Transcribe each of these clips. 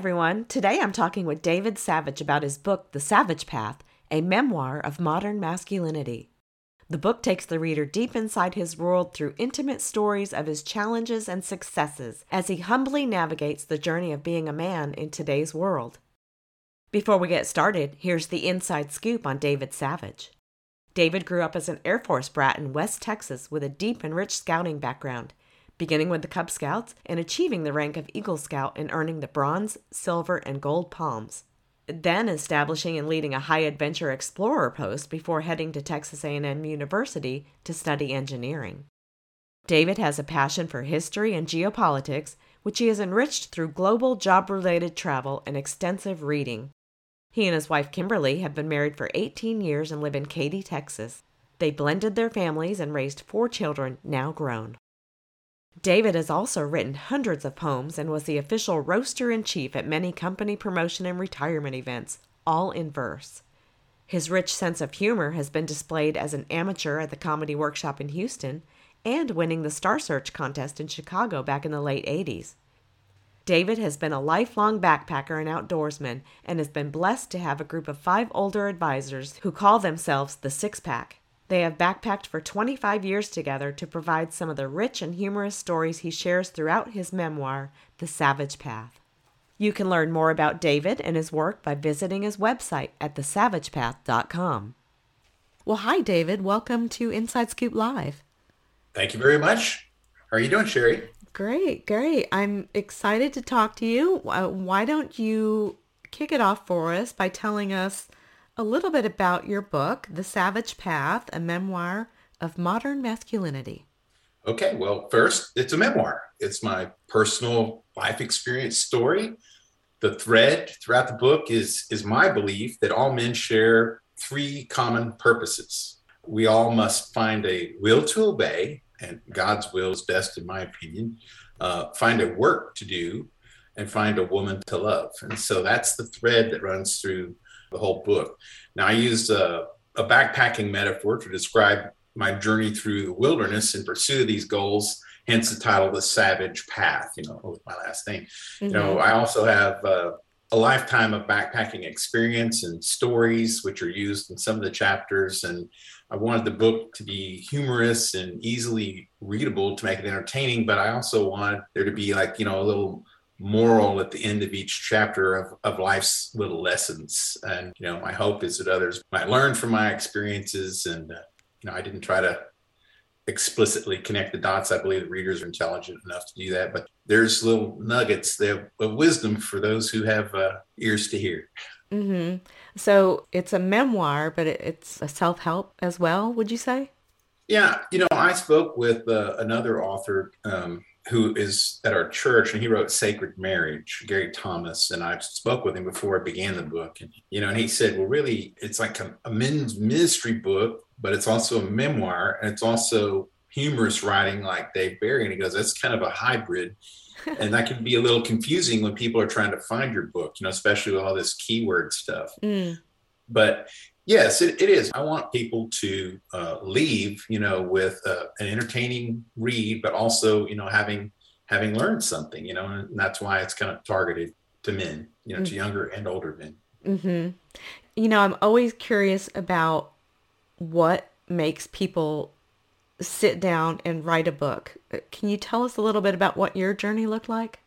Everyone, today I'm talking with David Savage about his book, The Savage Path, a memoir of modern masculinity. The book takes the reader deep inside his world through intimate stories of his challenges and successes as he humbly navigates the journey of being a man in today's world. Before we get started, here's the inside scoop on David Savage. David grew up as an Air Force brat in West Texas with a deep and rich scouting background beginning with the Cub Scouts and achieving the rank of Eagle Scout and earning the bronze, silver, and gold palms. Then establishing and leading a high adventure explorer post before heading to Texas A&M University to study engineering. David has a passion for history and geopolitics, which he has enriched through global job-related travel and extensive reading. He and his wife Kimberly have been married for 18 years and live in Katy, Texas. They blended their families and raised four children, now grown. David has also written hundreds of poems and was the official roaster in chief at many company promotion and retirement events, all in verse. His rich sense of humor has been displayed as an amateur at the Comedy Workshop in Houston and winning the Star Search contest in Chicago back in the late 80s. David has been a lifelong backpacker and outdoorsman and has been blessed to have a group of five older advisors who call themselves the Six Pack. They have backpacked for 25 years together to provide some of the rich and humorous stories he shares throughout his memoir, The Savage Path. You can learn more about David and his work by visiting his website at thesavagepath.com. Well, hi, David. Welcome to Inside Scoop Live. Thank you very much. How are you doing, Sherry? Great, great. I'm excited to talk to you. Uh, why don't you kick it off for us by telling us a little bit about your book, The Savage Path, a memoir of modern masculinity. Okay, well, first, it's a memoir. It's my personal life experience story. The thread throughout the book is, is my belief that all men share three common purposes. We all must find a will to obey, and God's will is best, in my opinion. Uh, find a work to do, and find a woman to love. And so that's the thread that runs through the whole book. Now, I used a, a backpacking metaphor to describe my journey through the wilderness in pursuit of these goals hence the title the savage path you know with my last name mm-hmm. you know mm-hmm. i also have uh, a lifetime of backpacking experience and stories which are used in some of the chapters and i wanted the book to be humorous and easily readable to make it entertaining but i also wanted there to be like you know a little moral at the end of each chapter of, of life's little lessons. And, you know, my hope is that others might learn from my experiences. And, uh, you know, I didn't try to explicitly connect the dots. I believe the readers are intelligent enough to do that. But there's little nuggets there of wisdom for those who have uh, ears to hear. Mm-hmm. So it's a memoir, but it's a self help as well, would you say? Yeah. You know, I spoke with uh, another author. Um, who is at our church and he wrote sacred marriage gary thomas and i spoke with him before i began the book. And you know and he said well really it's like a, a men's ministry book but it's also a memoir and it's also humorous writing like dave barry. And he goes that's kind of a hybrid and that can be a little confusing when people are trying to find your book you know especially with all this keyword stuff. Mm. but Yes, it, it is. I want people to uh, leave, you know, with uh, an entertaining read, but also, you know, having having learned something, you know, and that's why it's kind of targeted to men, you know, mm-hmm. to younger and older men. Mm-hmm. You know, I'm always curious about what makes people sit down and write a book. Can you tell us a little bit about what your journey looked like?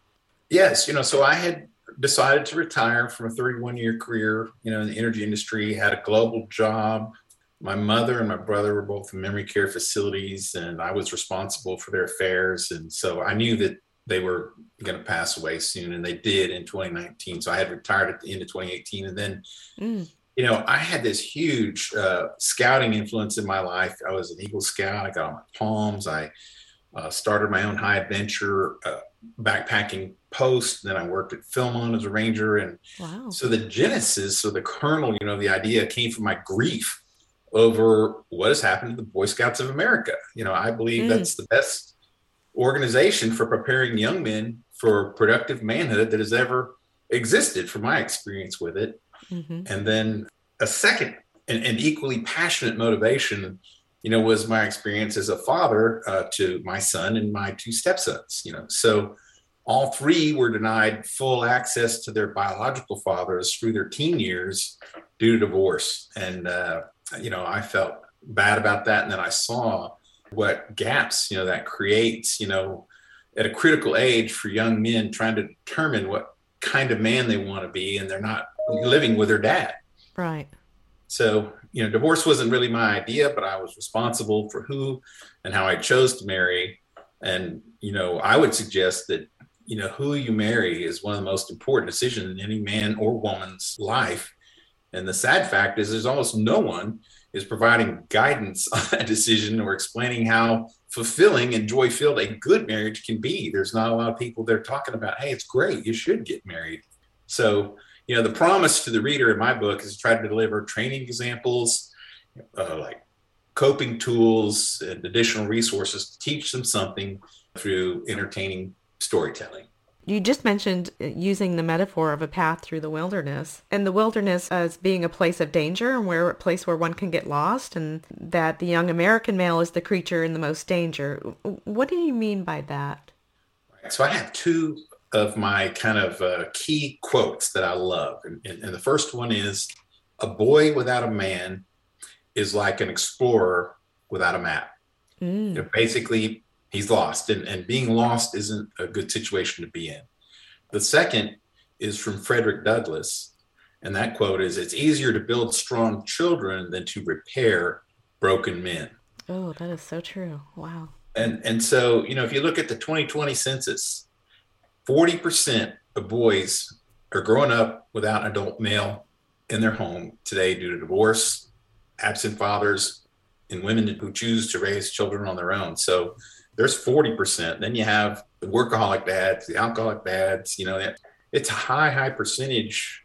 Yes, you know, so I had decided to retire from a 31 year career, you know, in the energy industry, had a global job. My mother and my brother were both in memory care facilities, and I was responsible for their affairs. And so I knew that they were going to pass away soon, and they did in 2019. So I had retired at the end of 2018. And then, mm. you know, I had this huge uh, scouting influence in my life. I was an Eagle Scout, I got on my palms, I uh, started my own high adventure uh, backpacking Post. Then I worked at Philmont as a ranger. And wow. so the genesis, so the kernel, you know, the idea came from my grief over what has happened to the Boy Scouts of America. You know, I believe mm. that's the best organization for preparing young men for productive manhood that has ever existed, from my experience with it. Mm-hmm. And then a second and, and, equally passionate motivation, you know, was my experience as a father uh, to my son and my two stepsons. You know, so all three were denied full access to their biological fathers through their teen years due to divorce. And uh, you know, I felt bad about that. And then I saw what gaps, you know, that creates, you know, at a critical age for young men trying to determine what kind of man they want to be and they're not living with their dad. Right. So, you know, divorce wasn't really my idea, but I was responsible for who and how I chose to marry. And, you know, I would suggest that, you know, who you marry is one of the most important decisions in any man or woman's life. And the sad fact is, there's almost no one is providing guidance on that decision or explaining how fulfilling and joy filled a good marriage can be. There's not a lot of people that are talking about, hey, it's great, you should get married. So, you know, the promise to the reader in my book is to try to deliver training examples, uh, like coping tools and additional resources to teach them something through entertaining storytelling. You just mentioned uh, using the metaphor of a path through the wilderness and the wilderness as being a place of danger and where a place where one can get lost and that the young American male is the creature in the most danger. What do you mean by that? So I have two of my kind of uh, key quotes that I love. And, and, and the first one is a boy without a man is like an explorer without a map. Mm. You know, basically, he's lost. And, and being lost isn't a good situation to be in. The second is from frederick douglass. And that quote is it's easier to build strong children than to repair broken men. Oh that is so true. Wow. And and so you know if you look at the 2020 census 40% of boys are growing up without an adult male in their home today due to divorce absent fathers and women who choose to raise children on their own. So there's 40%. Then you have the workaholic dads, the alcoholic dads, you know, it's a high, high percentage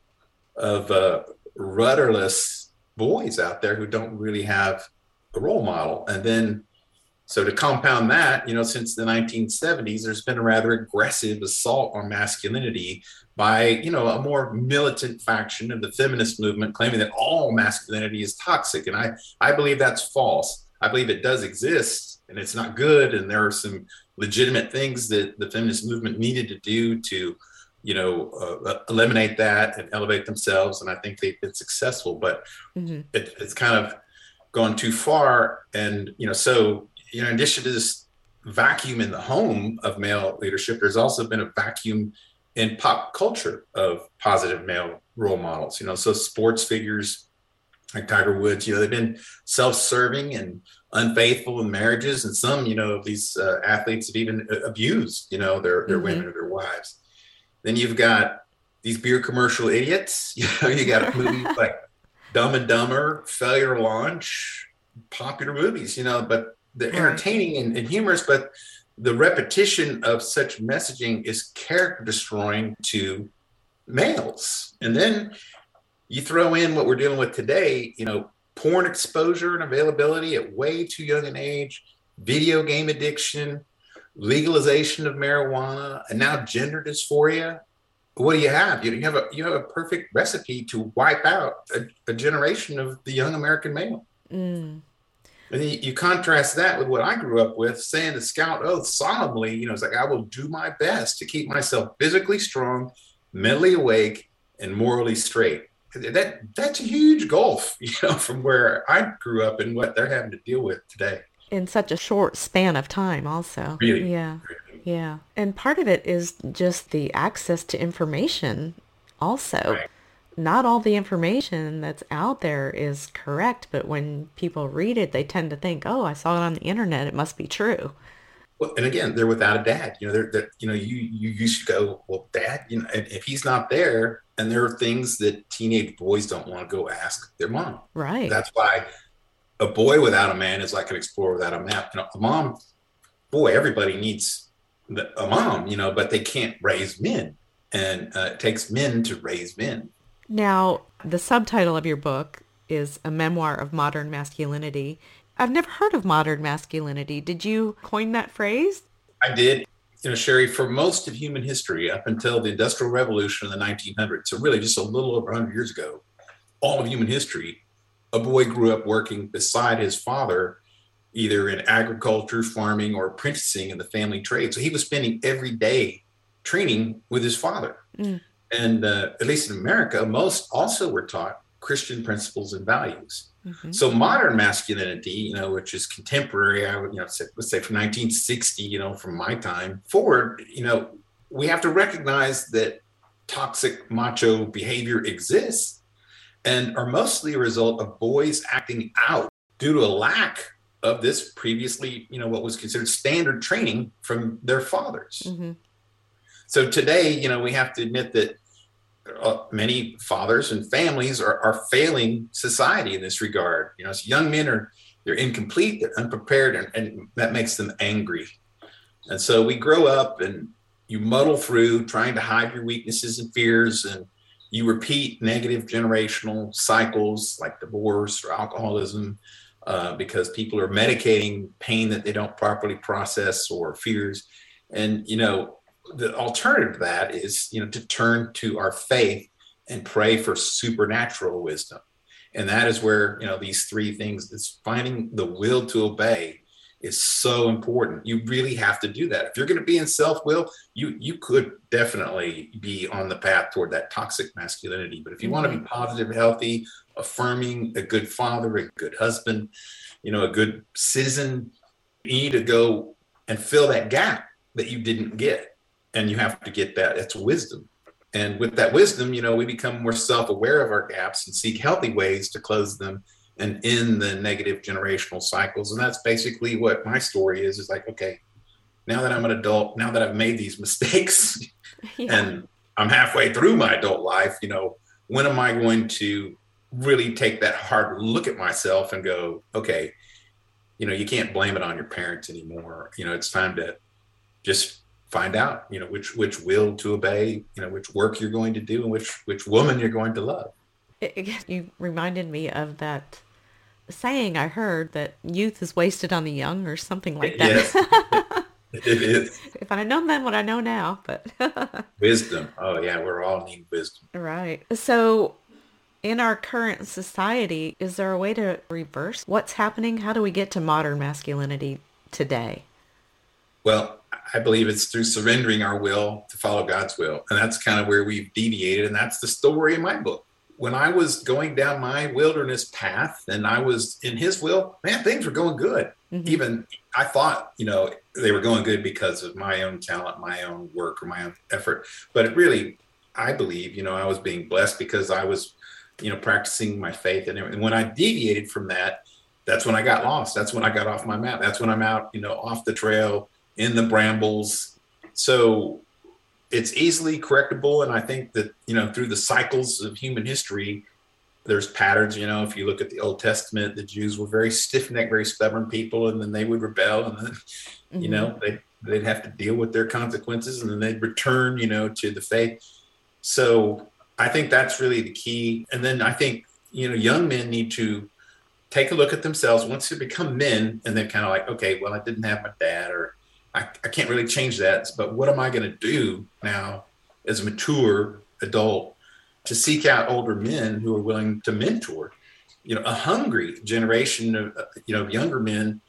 of uh, rudderless boys out there who don't really have a role model. And then, so to compound that, you know, since the 1970s, there's been a rather aggressive assault on masculinity by, you know, a more militant faction of the feminist movement claiming that all masculinity is toxic. And I, I believe that's false. I believe it does exist and it's not good. And there are some legitimate things that the feminist movement needed to do to, you know, uh, uh, eliminate that and elevate themselves. And I think they've been successful, but mm-hmm. it, it's kind of gone too far. And, you know, so, you know, in addition to this vacuum in the home of male leadership, there's also been a vacuum in pop culture of positive male role models, you know, so sports figures like Tiger Woods, you know, they've been self-serving and unfaithful in marriages, and some, you know, these uh, athletes have even abused, you know, their their mm-hmm. women or their wives. Then you've got these beer commercial idiots. You know, you got movies like Dumb and Dumber, Failure Launch, popular movies. You know, but they're entertaining and, and humorous, but the repetition of such messaging is character destroying to males. And then you throw in what we're dealing with today, you know, porn exposure and availability at way too young an age, video game addiction, legalization of marijuana, and now gender dysphoria. What do you have? You have a you have a perfect recipe to wipe out a, a generation of the young American male. Mm. And you, you, contrast that with what I grew up with, saying the scout oath solemnly, you know, it's like I will do my best to keep myself physically strong, mentally awake, and morally straight that that's a huge gulf, you know, from where I grew up and what they're having to deal with today. In such a short span of time, also. Really? Yeah. Really. Yeah. And part of it is just the access to information, also. Right. Not all the information that's out there is correct, but when people read it, they tend to think, oh, I saw it on the internet. It must be true. Well, and again, they're without a dad. You know, they're, they're you know, you you used to go, well, dad, you know, if he's not there, and there are things that teenage boys don't want to go ask their mom. Right. That's why a boy without a man is like an explorer without a map. You know, a mom, boy, everybody needs the, a mom, you know, but they can't raise men. And uh, it takes men to raise men. Now, the subtitle of your book is A Memoir of Modern Masculinity. I've never heard of modern masculinity. Did you coin that phrase? I did. You know, Sherry, for most of human history, up until the Industrial Revolution in the 1900s, so really just a little over 100 years ago, all of human history, a boy grew up working beside his father, either in agriculture, farming, or apprenticing in the family trade. So he was spending every day training with his father. Mm. And uh, at least in America, most also were taught Christian principles and values. Mm-hmm. So modern masculinity, you know, which is contemporary, I would, you know, say, let's say from 1960, you know, from my time forward, you know, we have to recognize that toxic macho behavior exists and are mostly a result of boys acting out due to a lack of this previously, you know, what was considered standard training from their fathers. Mm-hmm. So today, you know, we have to admit that uh, many fathers and families are, are failing society in this regard. You know, as young men are they're incomplete, they're unprepared, and, and that makes them angry. And so we grow up and you muddle through trying to hide your weaknesses and fears and you repeat negative generational cycles like divorce or alcoholism uh, because people are medicating pain that they don't properly process or fears and you know the alternative to that is you know to turn to our faith and pray for supernatural wisdom. And that is where you know these three things is finding the will to obey is so important. You really have to do that. If you're going to be in self-will you you could definitely be on the path toward that toxic masculinity. But if you mm-hmm. want to be positive healthy affirming a good father a good husband you know a good citizen you need to go and fill that gap that you didn't get and you have to get that it's wisdom. And with that wisdom you know we become more self-aware of our gaps and seek healthy ways to close them and end the negative generational cycles. And that's basically what my story is is like okay now that i'm an adult now that i've made these mistakes yeah. and i'm halfway through my adult life you know when am i going to really take that hard look at myself and go okay you know you can't blame it on your parents anymore. You know it's time to just find out you know which which will to obey you know which work you're going to do and which which woman you're going to love. You reminded me of that saying i heard that youth is wasted on the young or something like that. Yes. It is. If i'd known then what i know now but wisdom. Oh yeah we're all need wisdom. Right. So in our current society is there a way to reverse what's happening? How do we get to modern masculinity today well I believe it's through surrendering our will to follow God's will. And that's kind of where we've deviated. And that's the story in my book. When I was going down my wilderness path and I was in his will, man, things were going good. Mm-hmm. Even I thought, you know, they were going good because of my own talent, my own work, or my own effort. But it really, I believe, you know, I was being blessed because I was, you know, practicing my faith. And, and when I deviated from that, that's when I got lost. That's when I got off my map. That's when I'm out, you know, off the trail in the brambles. So it's easily correctable. And I think that, you know, through the cycles of human history, there's patterns. You know, if you look at the Old Testament, the Jews were very stiff necked, very stubborn people, and then they would rebel, and then, mm-hmm. you know, they they'd have to deal with their consequences, and then they'd return, you know, to the faith. So I think that's really the key. And then I think you know, young men need to take a look at themselves once they become men, and they're kind of like, okay, well, I didn't have my dad, or I, I can't really change that. But what am I going to do now as a mature adult to seek out older men who are willing to mentor? You know, a hungry generation of you know younger men,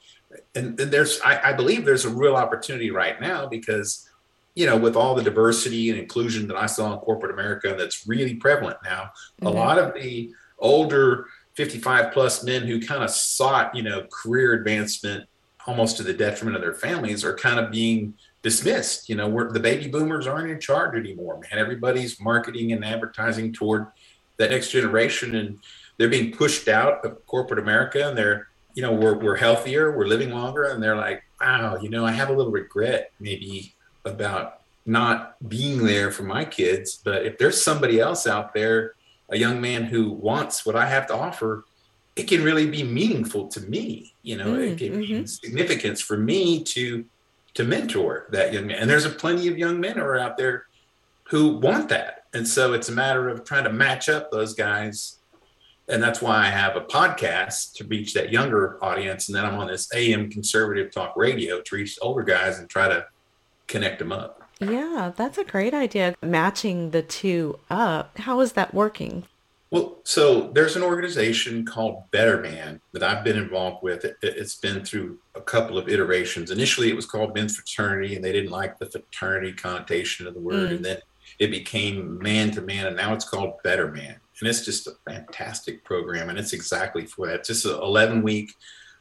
and, and there's I, I believe there's a real opportunity right now because you know, with all the diversity and inclusion that I saw in corporate America that's really prevalent now, mm-hmm. a lot of the older 55 plus men who kind of sought, you know, career advancement almost to the detriment of their families are kind of being dismissed. You know, the baby boomers aren't in charge anymore, man. Everybody's marketing and advertising toward that next generation, and they're being pushed out of corporate America, and they're, you know, we're we're healthier, we're living longer, and they're like, wow, you know, I have a little regret maybe about not being there for my kids, but if there's somebody else out there, a young man who wants what I have to offer, it can really be meaningful to me. You know, mm, it can mm-hmm. significance for me to to to mentor that young man. And there's a plenty of young men who are out there who want that. And so it's a matter of trying to match up those guys. And that's why I have a podcast to reach that younger audience. And then I'm on this AM conservative talk radio to reach older guys and try to connect them up. Yeah, that's a great idea. Matching the two up. How is that working? Well, so there's an organization called Better Man that I've been involved with. It, has been through a couple of iterations. Initially, it was called Men's Fraternity, and they didn't like the fraternity connotation of the word. Mm. And then it became Man to Man, and now it's called Better Man. And it's just a fantastic program, and it's exactly for that. It's just an 11 week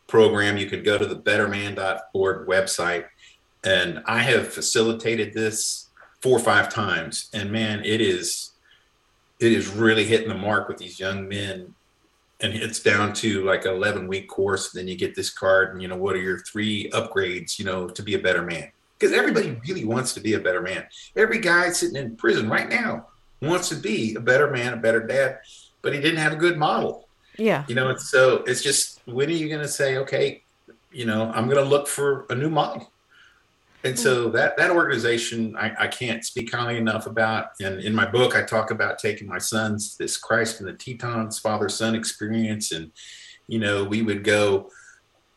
program. You can go to the betterman.org website and I have facilitated this four or five times, and man, it is it is really hitting the mark with these young men. And it's down to like an 11 week course. Then you get this card, and you know, what are your three upgrades, you know, to be a better man? Because everybody really wants to be a better man. Every guy sitting in prison right now wants to be a better man, a better dad, but he didn't have a good model. Yeah. You know, so it's just when are you going to say, okay, you know, I'm going to look for a new model? And so that that organization I, I, can't speak highly enough about. And in my book, I talk about taking my sons this Christ in the Tetons father son experience. And you know, we would go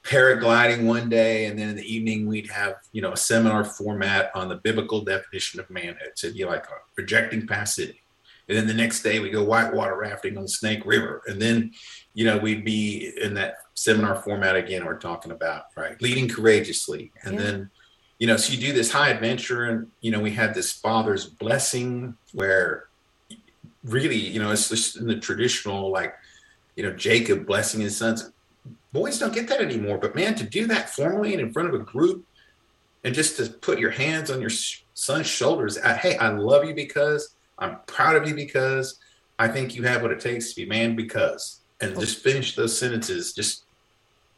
paragliding one day, and then in the evening we'd have you know a seminar format on the biblical definition of manhood. So you like rejecting passivity. And then the next day we go whitewater rafting on Snake River, and then you know we'd be in that seminar format again. We're talking about right leading courageously, and yeah. then you know, so you do this high adventure, and you know, we had this father's blessing where really, you know, it's just in the traditional, like, you know, Jacob blessing his sons. Boys don't get that anymore, but man, to do that formally and in front of a group, and just to put your hands on your son's shoulders, at, hey, I love you because I'm proud of you because I think you have what it takes to be man because, and just oh. finish those sentences just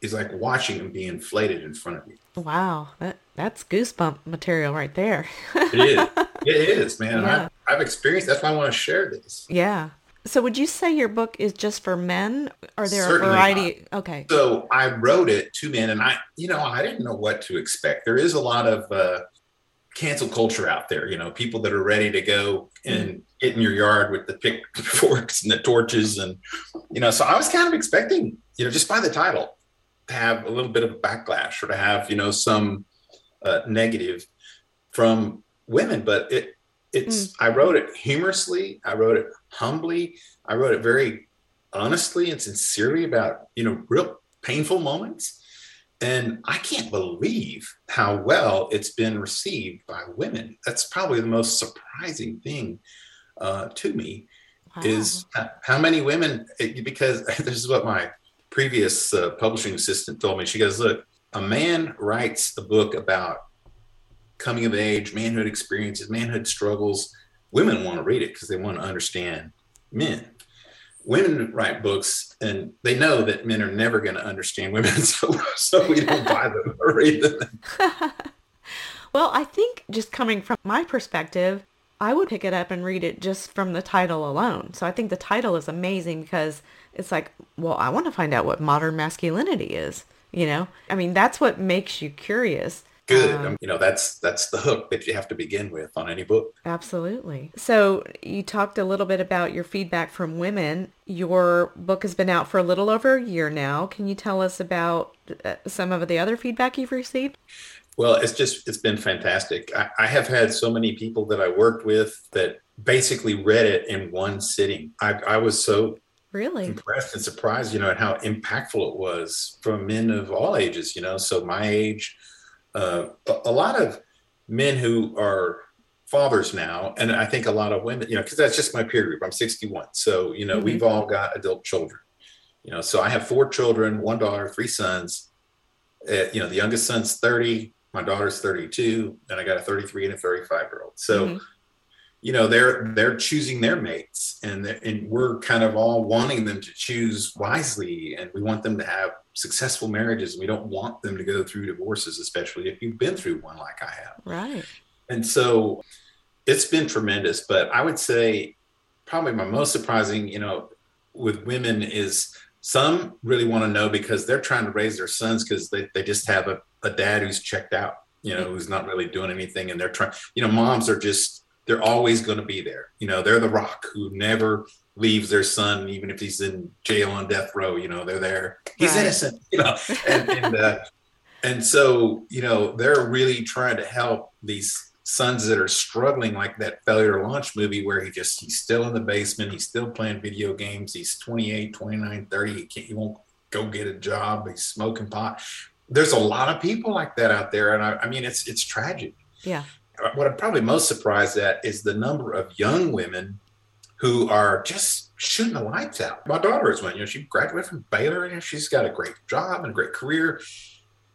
is like watching them be inflated in front of you. Wow, that that's goosebump material right there. it is. It is, man. Yeah. I've, I've experienced. That's why I want to share this. Yeah. So, would you say your book is just for men? Are there Certainly a variety? Not. Okay. So, I wrote it to men, and I, you know, I didn't know what to expect. There is a lot of uh, cancel culture out there. You know, people that are ready to go and mm. get in your yard with the pitchforks and the torches, and you know. So, I was kind of expecting, you know, just by the title, to have a little bit of a backlash or to have you know some uh, negative from women but it it's mm. i wrote it humorously. I wrote it humbly. I wrote it very honestly and sincerely about you know real painful moments. And i can't believe how well it's been received by women. That's probably the most surprising thing uh, to me wow. is how many women because this is what my previous uh, publishing assistant told me, she goes, Look, a man writes a book about coming of age, manhood experiences, manhood struggles. Women want to read it because they want to understand men. Women write books and they know that men are never going to understand women, so, so we don't buy them or read them. well, I think just coming from my perspective, I would pick it up and read it just from the title alone. So I think the title is amazing because it's like, well, I want to find out what modern masculinity is. You know, I mean, that's what makes you curious. Good. Um, you know, that's that's the hook that you have to begin with on any book. Absolutely. So you talked a little bit about your feedback from women. Your book has been out for a little over a year now. Can you tell us about uh, some of the other feedback you've received? Well, it's just it's been fantastic. I, I have had so many people that I worked with that basically read it in one sitting. I, I was so really? Impressed and surprised you know at how impactful it was from men of all ages you know? So my age uh, a, lot of men who are fathers now and i think a lot of women you know because that's just my peer group i'm 61 so you know mm-hmm. we've all got adult children you know? So i have four children one daughter three sons. Uh, you know the youngest son's 30 my daughter's 32 and i got a 33 and a 35 year old so mm-hmm you know they're they're choosing their mates and and we're kind of all wanting them to choose wisely and we want them to have successful marriages. We don't want them to go through divorces especially if you've been through one like i have. Right. And so it's been tremendous but i would say probably my most surprising you know with women is some really want to know because they're trying to raise their sons because they, they just have a, a dad who's checked out you know, who's not really doing anything, and they're trying. You know, moms are just they're always going to be there. You know, they're the rock who never leaves their son, even if he's in jail on death row. You know, they're there. He's right. innocent. You know, and and, uh, and so you know they're really trying to help these sons that are struggling like that failure to launch movie where he just he's still in the basement he's still playing video games he's 28 29 30 he, can't, he won't go get a job he's smoking pot there's a lot of people like that out there and i, I mean it's it's tragic yeah what i'm probably most surprised at is the number of young women who are just shooting the lights out my daughter is one you know she graduated from baylor and she's got a great job and a great career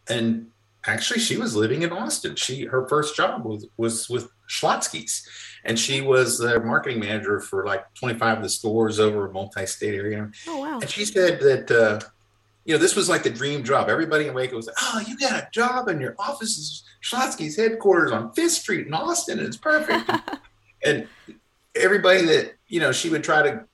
and actually she was living in Austin. She her first job was was with Schlotzsky's, and she was the marketing manager for like 25 of the stores over a multi-state area. Oh wow! And she said that uh, you know this was like the dream job. Everybody in Waco was like, "Oh, you got a job, and your office is Schlotzsky's headquarters on Fifth Street in Austin, and it's perfect." and everybody that you know she would try to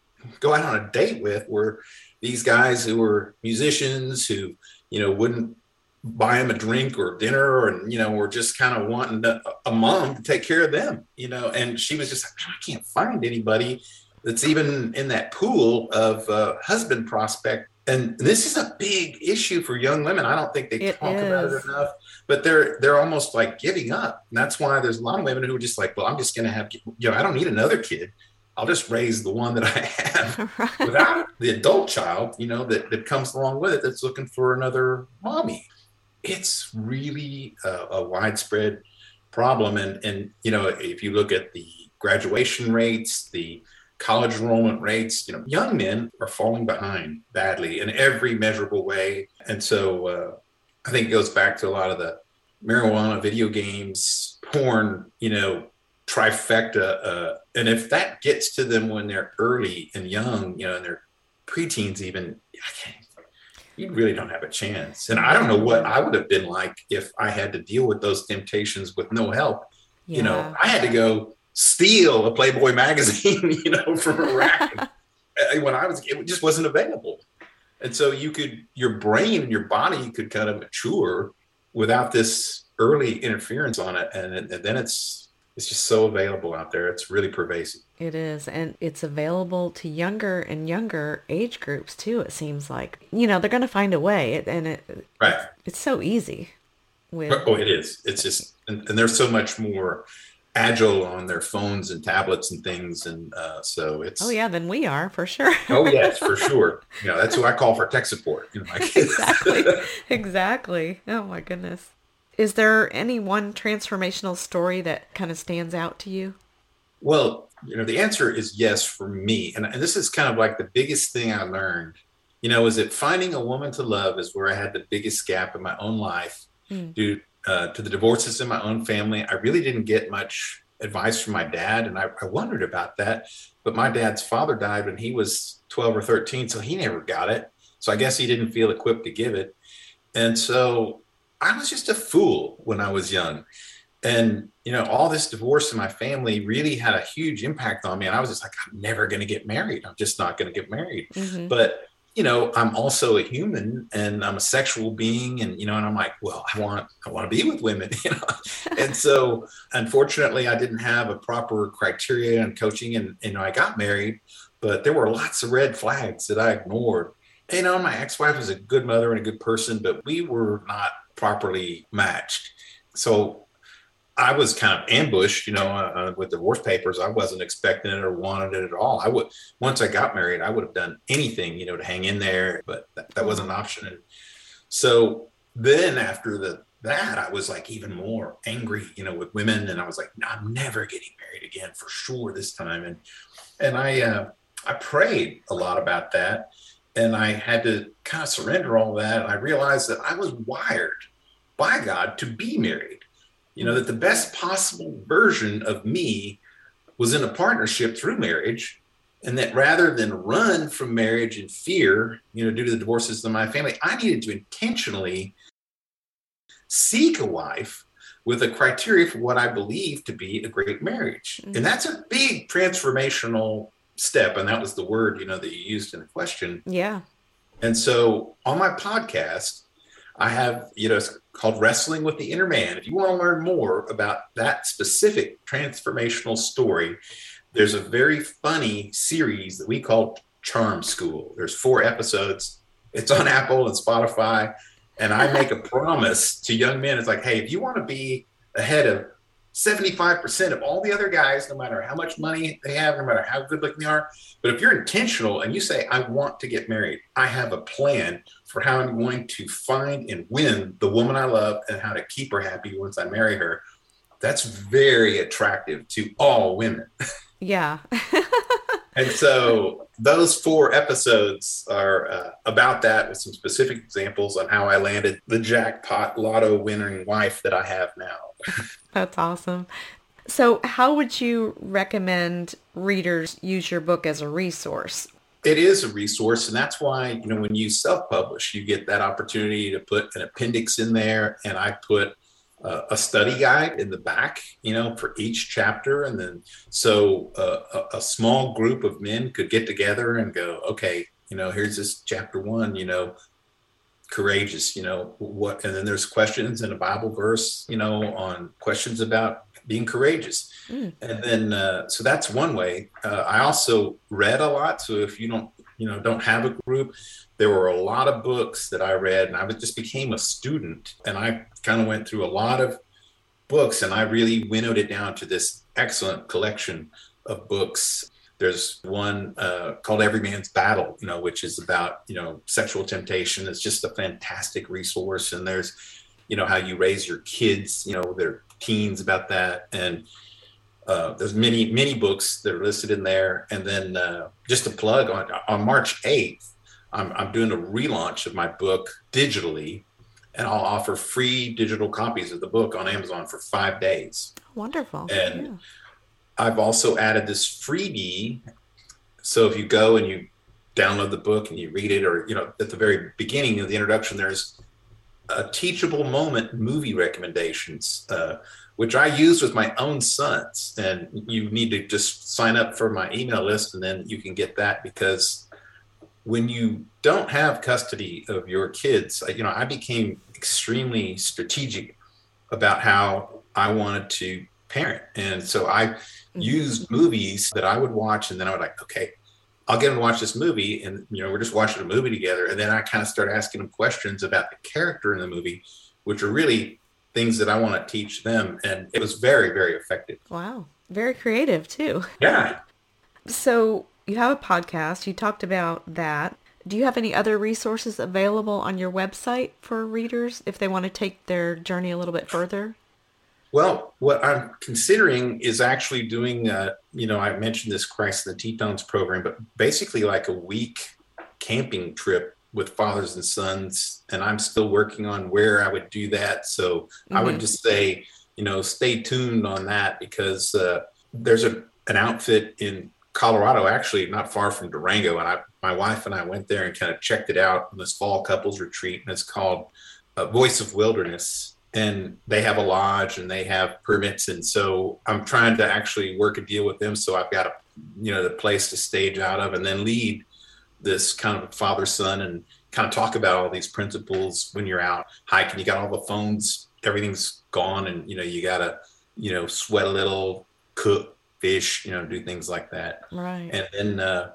go out on a date with were these guys who were musicians who you know wouldn't buy them a drink or dinner and you know we're just kind of wanting to, a mom to take care of them you know and she was just like i can't find anybody that's even in that pool of uh, husband prospect and this is a big issue for young women i don't think they it talk is. about it enough but they're they're almost like giving up and that's why there's a lot of women who are just like well i'm just going to have you know i don't need another kid I'll just raise the one that I have right. without the adult child, you know, that, that comes along with it that's looking for another mommy it's really a, a widespread problem. And, and, you know, if you look at the graduation rates, the college enrollment rates, you know, young men are falling behind badly in every measurable way. And so uh, I think it goes back to a lot of the marijuana, video games, porn, you know, trifecta. Uh, and if that gets to them when they're early and young, you know, and they're preteens, even, I can't you really don't have a chance. And I don't know what I would have been like if I had to deal with those temptations with no help. Yeah. You know, I had to go steal a Playboy magazine, you know, from a rack when I was, it just wasn't available. And so you could, your brain and your body could kind of mature without this early interference on it. And, and then it's, it's just so available out there. It's really pervasive. It is. And it's available to younger and younger age groups too, it seems like. You know, they're going to find a way. And it, right. it's so easy. With... Oh, it is. It's just, and, and they're so much more agile on their phones and tablets and things. And uh, so it's. Oh, yeah, than we are for sure. oh, yes, for sure. You know, that's who I call for tech support. You know, exactly. exactly. Oh, my goodness. Is there any one transformational story that kind of stands out to you? Well, you know, the answer is yes for me. And, and this is kind of like the biggest thing I learned, you know, is that finding a woman to love is where I had the biggest gap in my own life mm. due uh, to the divorces in my own family. I really didn't get much advice from my dad. And I, I wondered about that. But my dad's father died when he was 12 or 13, so he never got it. So I guess he didn't feel equipped to give it. And so I was just a fool when I was young. And, you know, all this divorce in my family really had a huge impact on me. And I was just like, I'm never going to get married. I'm just not going to get married. Mm-hmm. But, you know, I'm also a human and I'm a sexual being. And, you know, and I'm like, well, I want, I want to be with women, you know? and so unfortunately, I didn't have a proper criteria and coaching. And, you know, I got married, but there were lots of red flags that I ignored. You know, my ex wife was a good mother and a good person, but we were not properly matched. So I was kind of ambushed, you know, uh, uh, with divorce papers. I wasn't expecting it or wanted it at all. I would, once I got married, I would have done anything, you know, to hang in there, but that, that wasn't an option. And so then after the, that, I was like even more angry, you know, with women. And I was like, no, I'm never getting married again for sure this time. And, and I, uh, I prayed a lot about that and I had to kind of surrender all that. And I realized that I was wired by God to be married. You know, that the best possible version of me was in a partnership through marriage. And that rather than run from marriage in fear, you know, due to the divorces in my family, I needed to intentionally seek a wife with a criteria for what I believe to be a great marriage. Mm-hmm. And that's a big transformational step and that was the word you know that you used in the question yeah and so on my podcast I have, you know, called Wrestling with the Inner Man. If you want to learn more about that specific transformational story, there's a very funny series that we call Charm School. There's four episodes. It's on Apple and Spotify. And I make a promise to young men. It's like, hey, if you want to be ahead of 75% of all the other guys, no matter how much money they have, no matter how good looking they are. But if you're intentional and you say, I want to get married, I have a plan for how I'm going to find and win the woman I love and how to keep her happy once I marry her. That's very attractive to all women. Yeah. and so those four episodes are uh, about that with some specific examples on how I landed the jackpot lotto winning wife that I have now. That's awesome. So, how would you recommend readers use your book as a resource? It is a resource, and that's why you know when you self-publish, you get that opportunity to put an appendix in there, and I put uh, a study guide in the back, you know, for each chapter, and then so uh, a, a small group of men could get together and go, okay, you know, here's this chapter one, you know, courageous you know what and then there's questions in a bible verse you know on questions about being courageous mm. and then uh, so that's one way. Uh, i also read a lot. So if you don't you know don't have a group there were a lot of books that i read and i just became a student. And i kind of went through a lot of books and i really winnowed it down to this excellent collection of books. There's one uh, called Every Man's Battle, you know, which is about you know sexual temptation. It's just a fantastic resource, and there's you know how you raise your kids, you know, their teens about that, and uh, there's many many books that are listed in there. And then uh, just a plug on on March 8th, I'm, I'm doing a relaunch of my book digitally, and I'll offer free digital copies of the book on Amazon for five days. Wonderful. And yeah I've also added this freebie. So if you go and you download the book and you read it, or you know, at the very beginning of the introduction, there's a teachable moment movie recommendations, uh, which I use with my own sons. And you need to just sign up for my email list, and then you can get that because when you don't have custody of your kids, uh, you know, I became extremely strategic about how I wanted to parent, and so I mm-hmm. used movies that I would watch, and then I would like, okay, I'll get them to watch this movie, and you know, we're just watching a movie together, and then I kind of start asking them questions about the character in the movie, which are really things that I want to teach them, and it was very, very effective. Wow, very creative too. Yeah. So you have a podcast. You talked about that. Do you have any other resources available on your website for readers if they want to take their journey a little bit further? Well, what I'm considering is actually doing, uh, you know, I mentioned this Christ in the Tetons program, but basically like a week camping trip with fathers and sons. And I'm still working on where I would do that. So mm-hmm. I would mm-hmm. just say, you know, stay tuned on that because uh, there's a, an outfit in Colorado, actually not far from Durango. And I, my wife and I went there and kind of checked it out on this fall couples retreat. And it's called uh, Voice of Wilderness and they have a lodge and they have permits and so i'm trying to actually work a deal with them so i've got a you know the place to stage out of and then lead this kind of father son and kind of talk about all these principles when you're out hiking. You got all the phones everything's gone and you know you gotta you know sweat a little cook fish you know do things like that. Right. And then uh,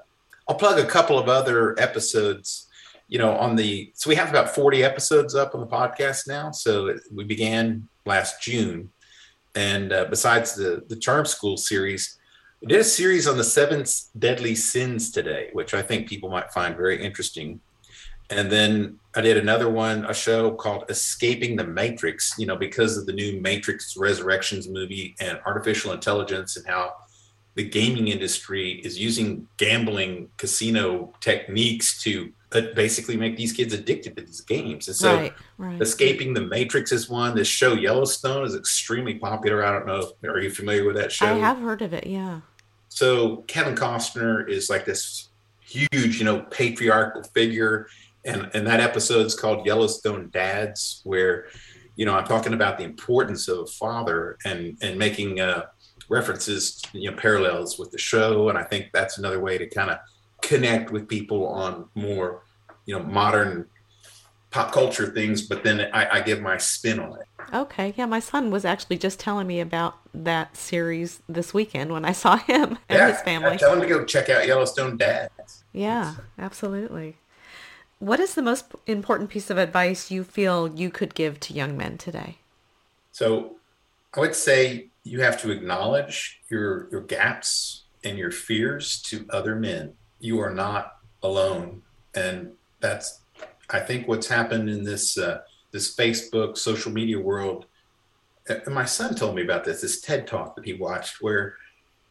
i'll plug a couple of other episodes. You know, on the so we have about 40 episodes up on the podcast now. So we began last June, and uh, besides the the Charm School series, we did a series on the seven deadly sins today, which I think people might find very interesting. And then I did another one, a show called Escaping the Matrix, you know, because of the new Matrix Resurrections movie and artificial intelligence and how the gaming industry is using gambling casino techniques to uh, basically make these kids addicted to these games. And so, right, right. escaping the Matrix is one. This show Yellowstone is extremely popular. I don't know. Are you familiar with that show? I have heard of it. Yeah. So Kevin Costner is like this huge, you know, patriarchal figure, and and that episode is called Yellowstone Dads, where you know I'm talking about the importance of a father and and making uh, references, you know, parallels with the show, and I think that's another way to kind of connect with people on more, you know, modern pop culture things, but then I, I give my spin on it. Okay, yeah, my son was actually just telling me about that series this weekend when I saw him and yeah, his family. Tell him to go check out Yellowstone Dads. Yeah, absolutely. What is the most important piece of advice you feel you could give to young men today? So, I would say you have to acknowledge your your gaps and your fears to other men. You are not alone, and that's I think what's happened in this uh, this Facebook social media world. And my son told me about this this TED talk that he watched where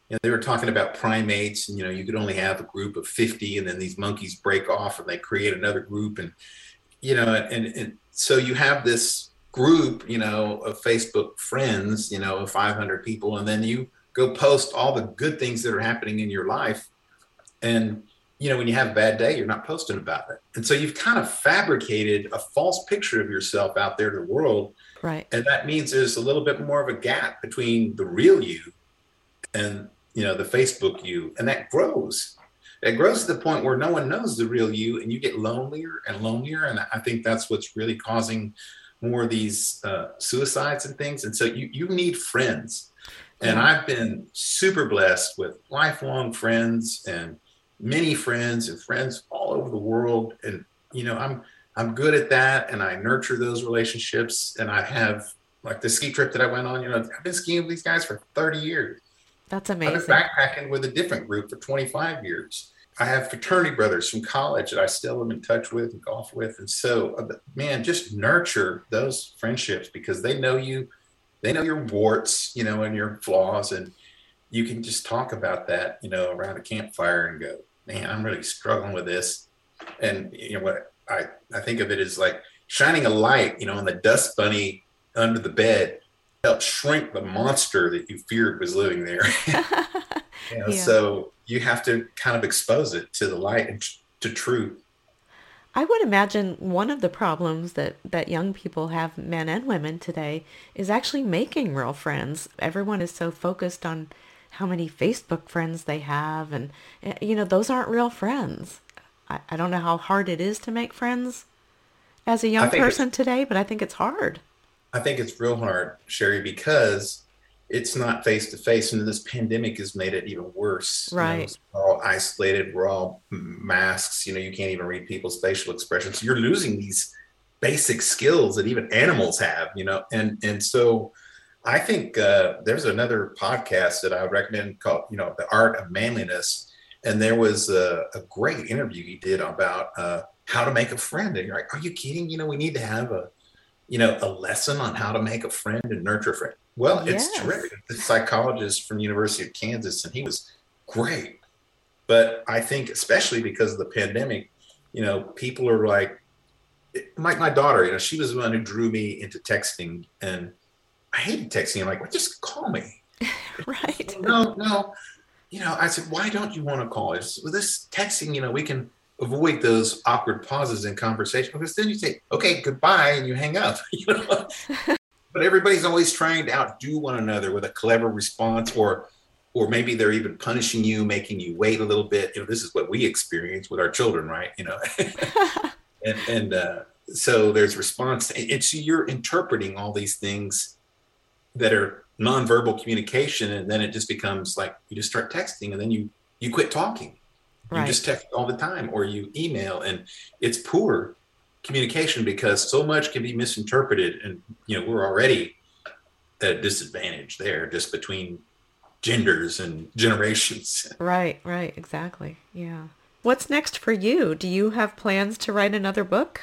you know, they were talking about primates and you know you could only have a group of 50 and then these monkeys break off and they create another group and you know and, and so you have this group you know of facebook friends you know of 500 people and then you go post all the good things that are happening in your life and you know, when you have a bad day, you're not posting about it. And so you've kind of fabricated a false picture of yourself out there to the world. Right. And that means there's a little bit more of a gap between the real you and, you know, the Facebook you. And that grows. It grows to the point where no one knows the real you and you get lonelier and lonelier. And I think that's what's really causing more of these uh, suicides and things. And so you, you need friends. And I've been super blessed with lifelong friends and many friends and friends all over the world. And you know i'm i'm good at that and i nurture those relationships. And i have like the ski trip that i went on you know i've been skiing with these guys for 30 years. That's amazing i've been backpacking with a different group for 25 years. I have fraternity brothers from college that i still am in touch with and golf with. And so uh, man just nurture those friendships because they know you they know your warts you know and your flaws. And you can just talk about that you know around a campfire and go man, I'm really struggling with this. And you know what I, I think of it as like shining a light, you know, on the dust bunny under the bed helps shrink the monster that you feared was living there. you know, yeah. So you have to kind of expose it to the light and to truth. I would imagine one of the problems that, that young people have, men and women today, is actually making real friends. Everyone is so focused on how many Facebook friends they have. And, eh, you know, those aren't real friends. I, I don't know how hard it is to make friends as a young person today, but I think it's hard. I think it's real hard, Sherry, because it's not face to face, and this pandemic has made it even worse. Right, you know, we're all isolated. We're all masks. You know, you can't even read people's facial expressions. You're losing these basic skills that even animals have. You know, and and so I think uh, there's another podcast that I would recommend called, you know, The Art of Manliness. And there was a, a great interview he did about uh, how to make a friend. And you're like, are you kidding? You know, we need to have a, you know, a lesson on how to make a friend and nurture a friend. Well, yes. it's terrific. The psychologist from University of Kansas, and he was great. But I think, especially because of the pandemic, you know, people are like, like my daughter, you know, she was the one who drew me into texting and I hated texting. I'm like, well, just call me. right. No, no. You know, I said, why don't you want to call? It's, with this texting, you know, we can avoid those awkward pauses in conversation because then you say, okay, goodbye, and you hang up. You know? but everybody's always trying to outdo one another with a clever response or or maybe they're even punishing you, making you wait a little bit. You know, this is what we experience with our children, right? You know, and, and uh, so there's response. And so you're interpreting all these things that are nonverbal communication and then it just becomes like you just start texting and then you you quit talking. You just text all the time or you email and it's poor communication because so much can be misinterpreted and you know we're already at a disadvantage there just between genders and generations. Right right exactly yeah. What's next for you? Do you have plans to write another book?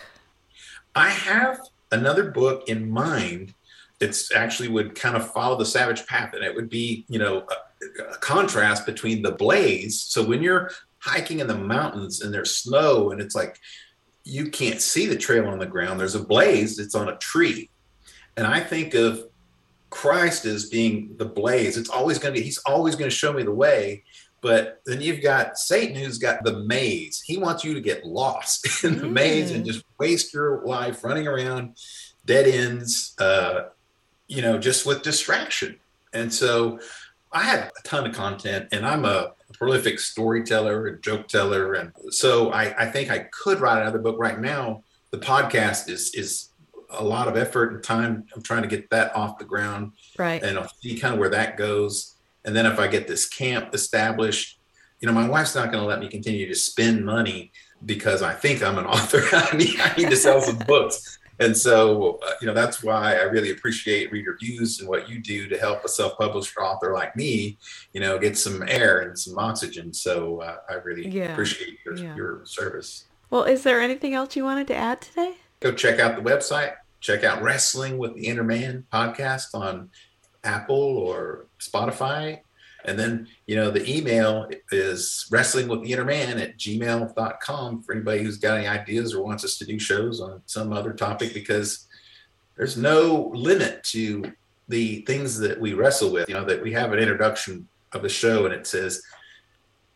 I have another book in mind it's actually would kind of follow the savage path and it would be you know a, a, contrast between the blaze so when you're hiking in the mountains and there's snow and it's like you can't see the trail on the ground there's a blaze it's on a tree and i think of christ as being the blaze it's always going to be he's always going to show me the way but then you've got satan who's got the maze he wants you to get lost in the mm. maze and mm. just waste your life running around dead ends uh, you know, just with distraction. And so I had a ton of content and I'm a prolific storyteller and joke teller. And so I, I think I could write another book right now, the podcast is is a lot of effort and time. I'm trying to get that off the ground, right? And I'll see kind of where that goes. And then if I get this camp established, you know, my wife's not going to let me continue to spend money because I think I'm an author. I need, I need to sell some books. And so, uh, you know, that's why I really appreciate reader views and what you do to help a self-published author like me, you know, get some air and some oxygen. So uh, I really yeah. appreciate your, yeah. your service. Well, is there anything else you wanted to add today? Go check out the website. Check out Wrestling with the Inner Man podcast on Apple or Spotify. And then, you know, the email is wrestling with the inner man at gmail.com for anybody who's got any ideas or wants us to do shows on some other topic because there's no limit to the things that we wrestle with. You know, that we have an introduction of the show and it says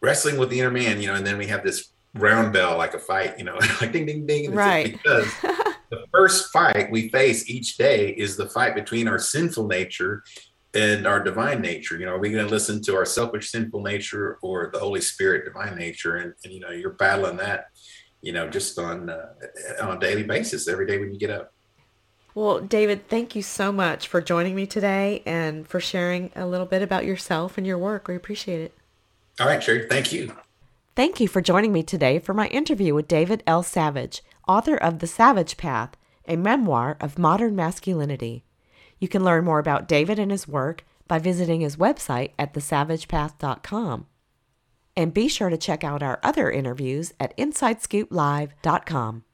wrestling with the inner man, you know, and then we have this round bell like a fight, you know, like ding, ding, ding. right. Because the first fight we face each day is the fight between our sinful nature and our divine nature. You know, are we going to listen to our selfish, sinful nature or the Holy Spirit, divine nature? And, and you know, you're battling that, you know, just on uh, on a daily basis, every day when you get up. Well, David, thank you so much for joining me today and for sharing a little bit about yourself and your work. We appreciate it. All right, Sherry. Thank you. Thank you for joining me today for my interview with David L. Savage, author of The Savage Path, a memoir of modern masculinity. You can learn more about David and his work by visiting his website at thesavagepath.com. And be sure to check out our other interviews at InsideScoopLive.com.